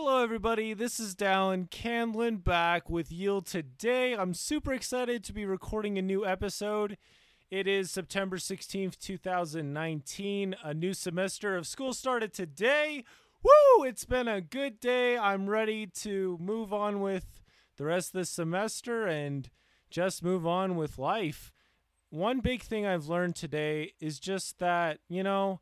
Hello, everybody. This is Dallin Candlin back with Yield today. I'm super excited to be recording a new episode. It is September 16th, 2019. A new semester of school started today. Woo! It's been a good day. I'm ready to move on with the rest of the semester and just move on with life. One big thing I've learned today is just that, you know,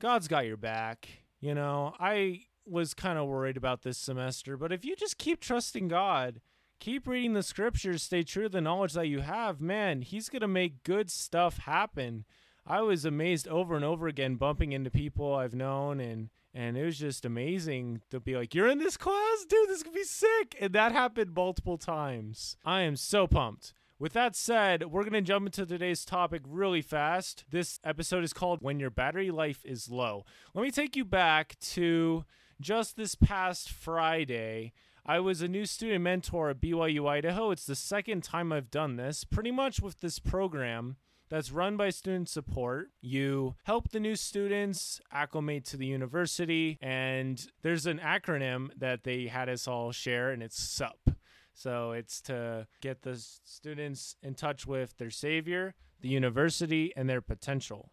God's got your back. You know, I was kind of worried about this semester, but if you just keep trusting God, keep reading the scriptures, stay true to the knowledge that you have, man, He's going to make good stuff happen. I was amazed over and over again bumping into people I've known and and it was just amazing to be like, You're in this class? Dude, this could be sick. And that happened multiple times. I am so pumped. With that said, we're going to jump into today's topic really fast. This episode is called When Your Battery Life is Low. Let me take you back to just this past Friday. I was a new student mentor at BYU Idaho. It's the second time I've done this. Pretty much with this program, that's run by student support. You help the new students acclimate to the university, and there's an acronym that they had us all share, and it's SUP. So it's to get the students in touch with their savior, the university, and their potential.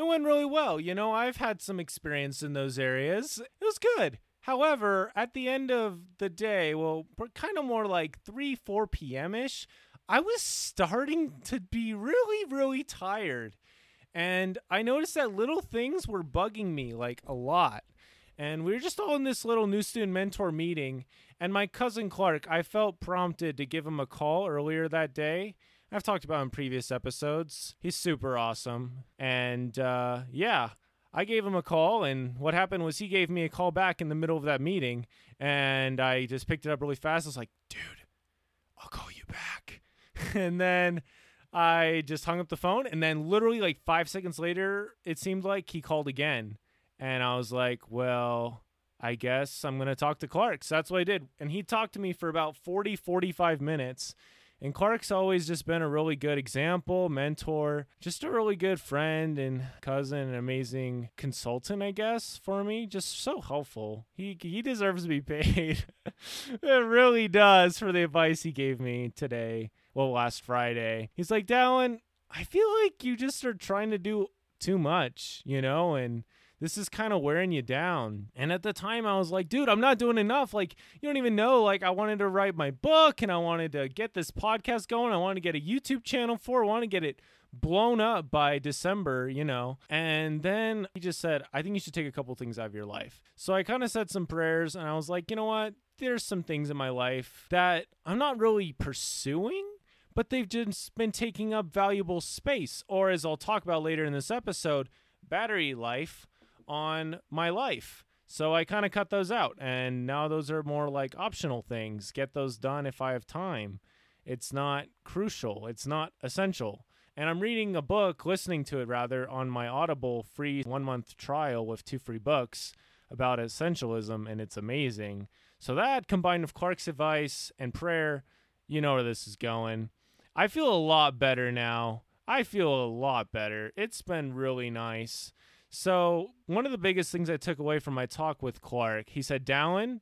It went really well. You know, I've had some experience in those areas. It was good. However, at the end of the day, well, kind of more like 3, 4 p.m. ish, I was starting to be really, really tired. And I noticed that little things were bugging me like a lot. And we were just all in this little new student mentor meeting. And my cousin Clark, I felt prompted to give him a call earlier that day. I've talked about in previous episodes. He's super awesome. And uh, yeah, I gave him a call. And what happened was he gave me a call back in the middle of that meeting. And I just picked it up really fast. I was like, dude, I'll call you back. and then I just hung up the phone. And then literally like five seconds later, it seemed like he called again. And I was like, well, I guess I'm going to talk to Clark. So that's what I did. And he talked to me for about 40, 45 minutes. And Clark's always just been a really good example, mentor, just a really good friend and cousin, an amazing consultant, I guess, for me. Just so helpful. He he deserves to be paid. it really does for the advice he gave me today. Well, last Friday. He's like, Dallin, I feel like you just are trying to do too much, you know, and this is kind of wearing you down. And at the time, I was like, dude, I'm not doing enough. Like, you don't even know. Like, I wanted to write my book and I wanted to get this podcast going. I wanted to get a YouTube channel for. I want to get it blown up by December, you know. And then he just said, I think you should take a couple things out of your life. So I kind of said some prayers and I was like, you know what? There's some things in my life that I'm not really pursuing but they've just been taking up valuable space, or as I'll talk about later in this episode, battery life on my life. So I kind of cut those out, and now those are more like optional things. Get those done if I have time. It's not crucial, it's not essential. And I'm reading a book, listening to it rather, on my Audible free one month trial with two free books about essentialism, and it's amazing. So, that combined with Clark's advice and prayer, you know where this is going. I feel a lot better now. I feel a lot better. It's been really nice. So, one of the biggest things I took away from my talk with Clark, he said, Dallin,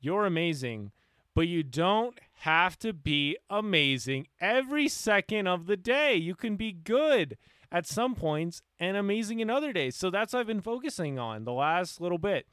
you're amazing, but you don't have to be amazing every second of the day. You can be good at some points and amazing in other days. So, that's what I've been focusing on the last little bit.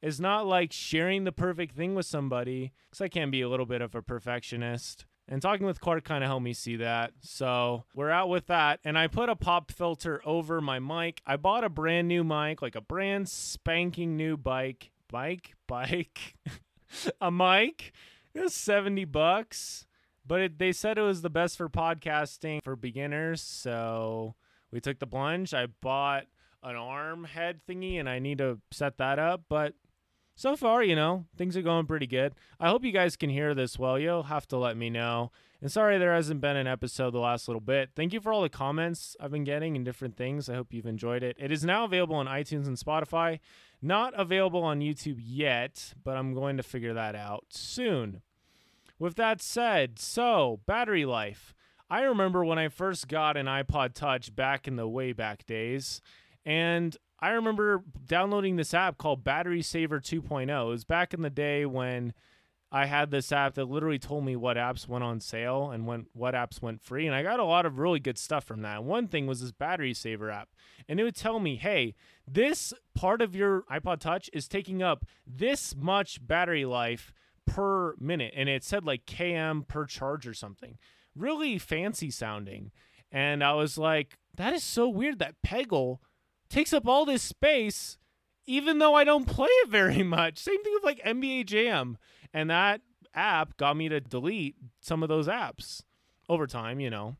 It's not like sharing the perfect thing with somebody, because I can be a little bit of a perfectionist. And talking with Clark kind of helped me see that. So we're out with that. And I put a pop filter over my mic. I bought a brand new mic, like a brand spanking new bike. Bike? Bike? a mic? It was 70 bucks. But it, they said it was the best for podcasting for beginners. So we took the plunge. I bought an arm head thingy and I need to set that up. But so far, you know, things are going pretty good. I hope you guys can hear this well. You'll have to let me know. And sorry there hasn't been an episode the last little bit. Thank you for all the comments I've been getting and different things. I hope you've enjoyed it. It is now available on iTunes and Spotify. Not available on YouTube yet, but I'm going to figure that out soon. With that said, so battery life. I remember when I first got an iPod Touch back in the way back days, and I remember downloading this app called Battery Saver 2.0. It was back in the day when I had this app that literally told me what apps went on sale and when what apps went free. And I got a lot of really good stuff from that. One thing was this battery saver app. And it would tell me, hey, this part of your iPod Touch is taking up this much battery life per minute. And it said like KM per charge or something. Really fancy sounding. And I was like, that is so weird that Peggle takes up all this space even though I don't play it very much. Same thing with like NBA Jam. And that app got me to delete some of those apps over time, you know.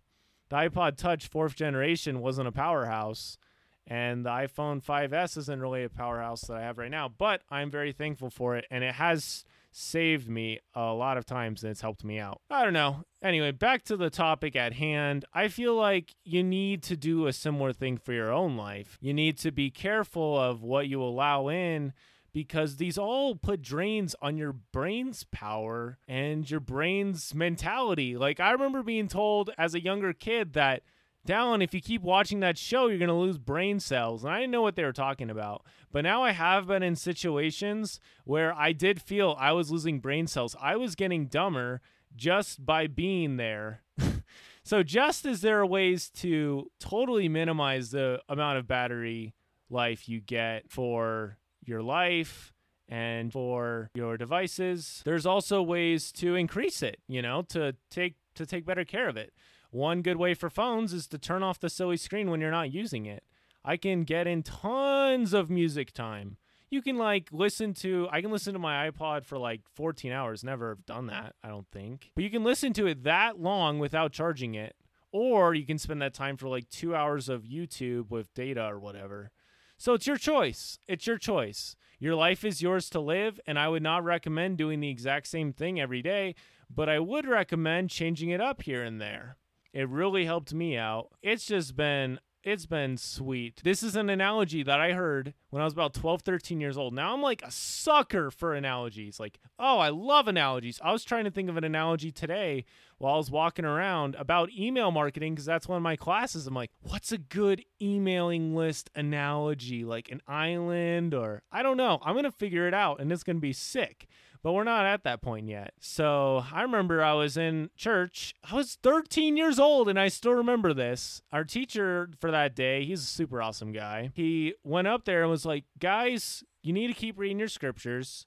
The iPod Touch fourth generation wasn't a powerhouse, and the iPhone 5S isn't really a powerhouse that I have right now, but I'm very thankful for it, and it has saved me a lot of times and it's helped me out. I don't know. Anyway, back to the topic at hand. I feel like you need to do a similar thing for your own life. You need to be careful of what you allow in because these all put drains on your brain's power and your brain's mentality. Like I remember being told as a younger kid that Dallin, if you keep watching that show, you're going to lose brain cells. And I didn't know what they were talking about. But now I have been in situations where I did feel I was losing brain cells. I was getting dumber just by being there. so, just as there are ways to totally minimize the amount of battery life you get for your life and for your devices, there's also ways to increase it, you know, to take to take better care of it. One good way for phones is to turn off the silly screen when you're not using it. I can get in tons of music time. You can like listen to I can listen to my iPod for like 14 hours. Never have done that, I don't think. But you can listen to it that long without charging it. Or you can spend that time for like 2 hours of YouTube with data or whatever. So it's your choice. It's your choice. Your life is yours to live, and I would not recommend doing the exact same thing every day, but I would recommend changing it up here and there. It really helped me out. It's just been it's been sweet. This is an analogy that I heard when I was about 12, 13 years old. Now I'm like a sucker for analogies. Like, oh, I love analogies. I was trying to think of an analogy today while I was walking around about email marketing because that's one of my classes. I'm like, what's a good emailing list analogy? Like an island or I don't know. I'm going to figure it out and it's going to be sick but we're not at that point yet. So I remember I was in church. I was 13 years old, and I still remember this. Our teacher for that day, he's a super awesome guy. He went up there and was like, Guys, you need to keep reading your scriptures.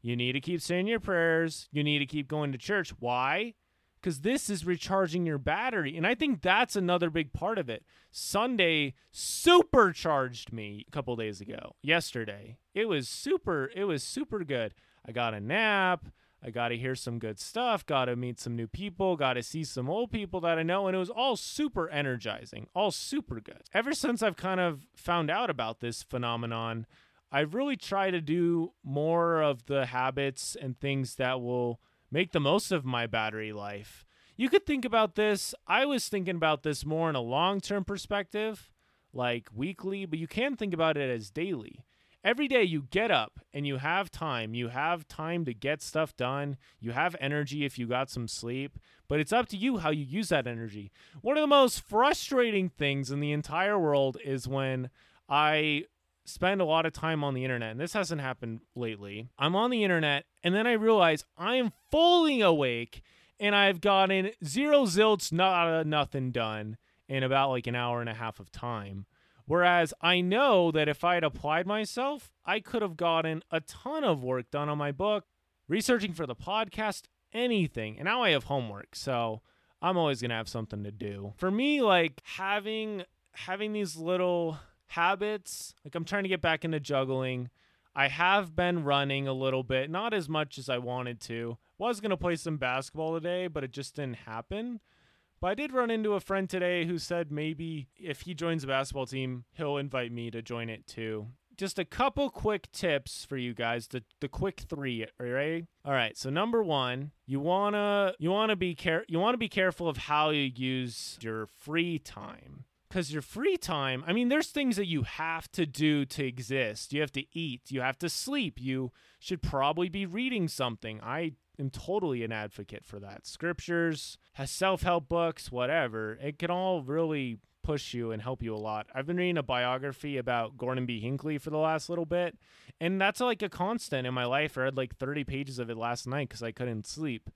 You need to keep saying your prayers. You need to keep going to church. Why? Because this is recharging your battery. And I think that's another big part of it. Sunday supercharged me a couple days ago, yesterday. It was super, it was super good. I got a nap. I got to hear some good stuff, got to meet some new people, got to see some old people that I know. And it was all super energizing, all super good. Ever since I've kind of found out about this phenomenon, I've really tried to do more of the habits and things that will make the most of my battery life. You could think about this. I was thinking about this more in a long term perspective, like weekly, but you can think about it as daily every day you get up and you have time. You have time to get stuff done. You have energy if you got some sleep, but it's up to you how you use that energy. One of the most frustrating things in the entire world is when I spend a lot of time on the internet, and this hasn't happened lately. I'm on the internet, and then I realize I am fully awake and I've gotten zero zilts, not nothing done in about like an hour and a half of time. Whereas I know that if I had applied myself, I could have gotten a ton of work done on my book, researching for the podcast, anything. And now I have homework, so I'm always going to have something to do. For me, like having having these little habits, like I'm trying to get back into juggling. I have been running a little bit, not as much as I wanted to. Was going to play some basketball today, but it just didn't happen. But I did run into a friend today who said maybe if he joins the basketball team, he'll invite me to join it too. Just a couple quick tips for you guys. The the quick three. Are you ready? All right. So number one, you wanna you wanna be care you wanna be careful of how you use your free time because your free time i mean there's things that you have to do to exist you have to eat you have to sleep you should probably be reading something i am totally an advocate for that. Scriptures, has self-help books, whatever. It can all really push you and help you a lot. I've been reading a biography about Gordon B. Hinckley for the last little bit, and that's like a constant in my life. I read like 30 pages of it last night because I couldn't sleep.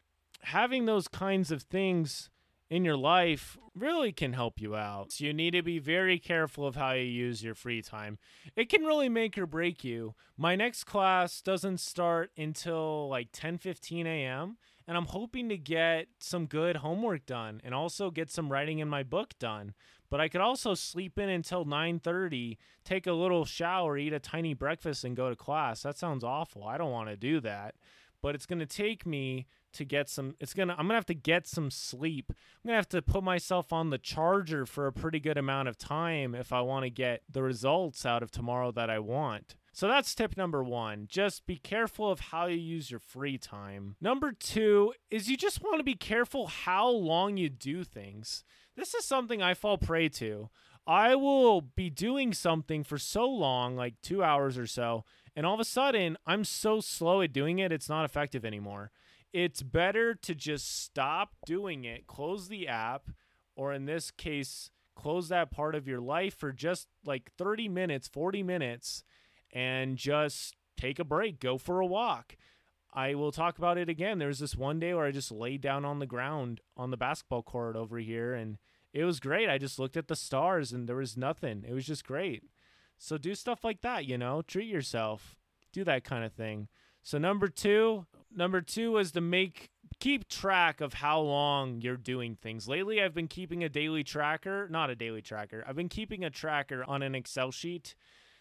Having those kinds of things in your life really can help you out. So you need to be very careful of how you use your free time. It can really make or break you. My next class doesn't start until like 10:15 a.m. and I'm hoping to get some good homework done and also get some writing in my book done. But I could also sleep in until 9:30, take a little shower, eat a tiny breakfast and go to class. That sounds awful. I don't want to do that. But it's going to take me to get some it's gonna i'm gonna have to get some sleep i'm gonna have to put myself on the charger for a pretty good amount of time if i want to get the results out of tomorrow that i want so that's tip number one. Just be careful of how you use your free time. Number two is you just want to be careful how long you do things. This is something I fall prey to. I will be doing something for so long, like two hours or so, and all of a sudden I'm so slow at doing it, it's not effective anymore it's better to just stop doing it, close the app, or in this case, close that part of your life for just like 30 minutes, 40 minutes, and just take a break, go for a walk. I will talk about it again. There was this one day where I just laid down on the ground on the basketball court over here, and it was great. I just looked at the stars, and there was nothing. It was just great. So do stuff like that, you know, treat yourself, do that kind of thing. So number two, number two is to make keep track of how long you're doing things. Lately, I've been keeping a daily tracker, not a daily tracker. I've been keeping a tracker on an Excel sheet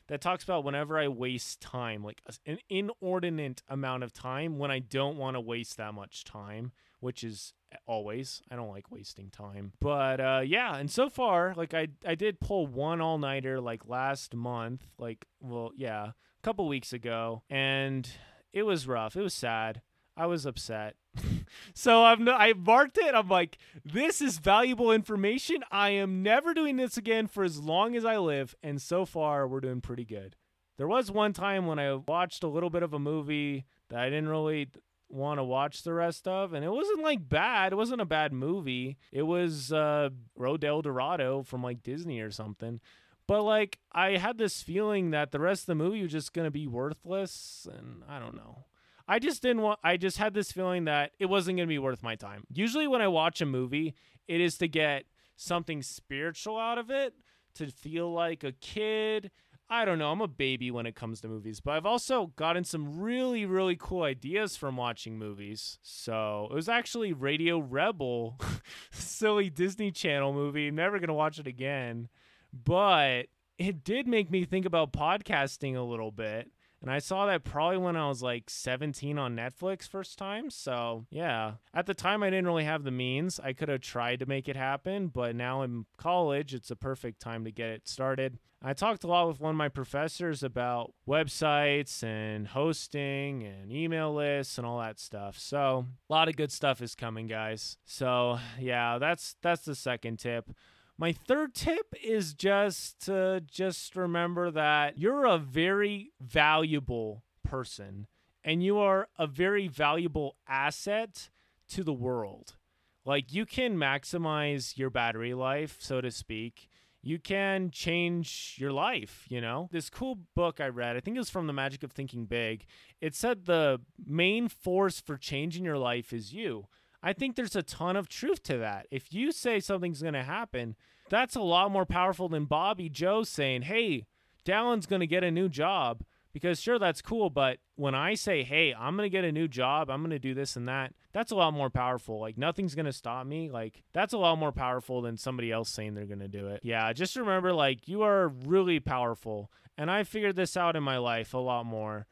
that talks about whenever I waste time, like an inordinate amount of time when I don't want to waste that much time, which is always. I don't like wasting time. But uh, yeah, and so far, like I I did pull one all nighter like last month, like well, yeah, a couple weeks ago, and it was rough. It was sad. I was upset. so I'm I marked it. I'm like, this is valuable information. I am never doing this again for as long as I live. And so far, we're doing pretty good. There was one time when I watched a little bit of a movie that I didn't really want to watch the rest of, and it wasn't like bad. It wasn't a bad movie. It was uh, Road to El Dorado from like Disney or something. But like I had this feeling that the rest of the movie was just gonna be worthless, and I don't know. I just didn't want. I just had this feeling that it wasn't gonna be worth my time. Usually, when I watch a movie, it is to get something spiritual out of it, to feel like a kid. I don't know. I'm a baby when it comes to movies, but I've also gotten some really, really cool ideas from watching movies. So it was actually Radio Rebel, silly Disney Channel movie. Never gonna watch it again but it did make me think about podcasting a little bit. And I saw that probably when I was like 17 on Netflix first time. So, yeah. At the time, I didn't really have the means. I could have tried to make it happen, but now in college, it's a perfect time to get it started. I talked a lot with one of my professors about websites and hosting and email lists and all that stuff. So, a lot of good stuff is coming, guys. So, yeah, that's that's the second tip. My third tip is just to just remember that you're a very valuable person and you are a very valuable asset to the world. Like you can maximize your battery life, so to speak. You can change your life, you know? This cool book I read, I think it was from The Magic of Thinking Big. It said the main force for changing your life is you. I think there's a ton of truth to that. If you say something's going to happen, that's a lot more powerful than Bobby Joe saying, hey, Dallin's going to get a new job. Because sure, that's cool, but when I say, hey, I'm going to get a new job, I'm going to do this and that, that's a lot more powerful. Like, nothing's going to stop me. Like, that's a lot more powerful than somebody else saying they're going to do it. Yeah, just remember, like, you are really powerful. And I figured this out in my life a lot more.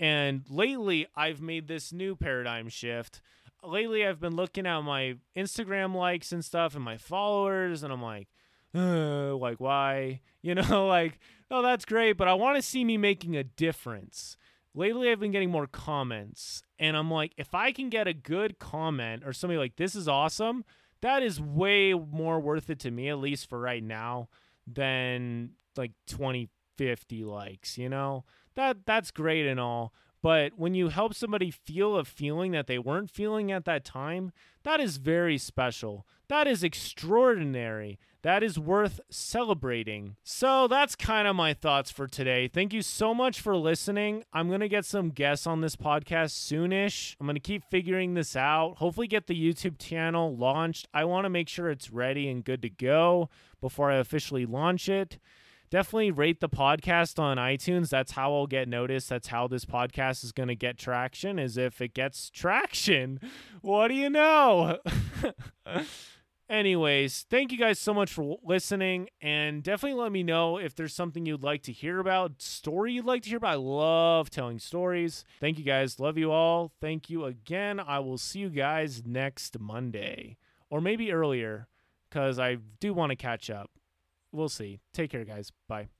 And lately, I've made this new paradigm shift lately I've been looking at my Instagram likes and stuff and my followers, and I'm like, like why? You know, like, oh, that's great, but I want to see me making a difference. Lately, I've been getting more comments, and I'm like, if I can get a good comment or somebody like, this is awesome, that is way more worth it to me, at least for right now, than like 20, 50 likes, you know? That that's great and all, But when you help somebody feel a feeling that they weren't feeling at that time, that is very special. That is extraordinary. That is worth celebrating. So that's kind of my thoughts for today. Thank you so much for listening. I'm going to get some guests on this podcast soonish. I'm going to keep figuring this out. Hopefully, get the YouTube channel launched. I want to make sure it's ready and good to go before I officially launch it definitely rate the podcast on iTunes. That's how I'll get noticed. That's how this podcast is going to get traction, is if it gets traction. What do you know? Anyways, thank you guys so much for listening and definitely let me know if there's something you'd like to hear about, story you'd like to hear about. I love telling stories. Thank you guys. Love you all. Thank you again. I will see you guys next Monday or maybe earlier cuz I do want to catch up we'll see. Take care, guys. Bye.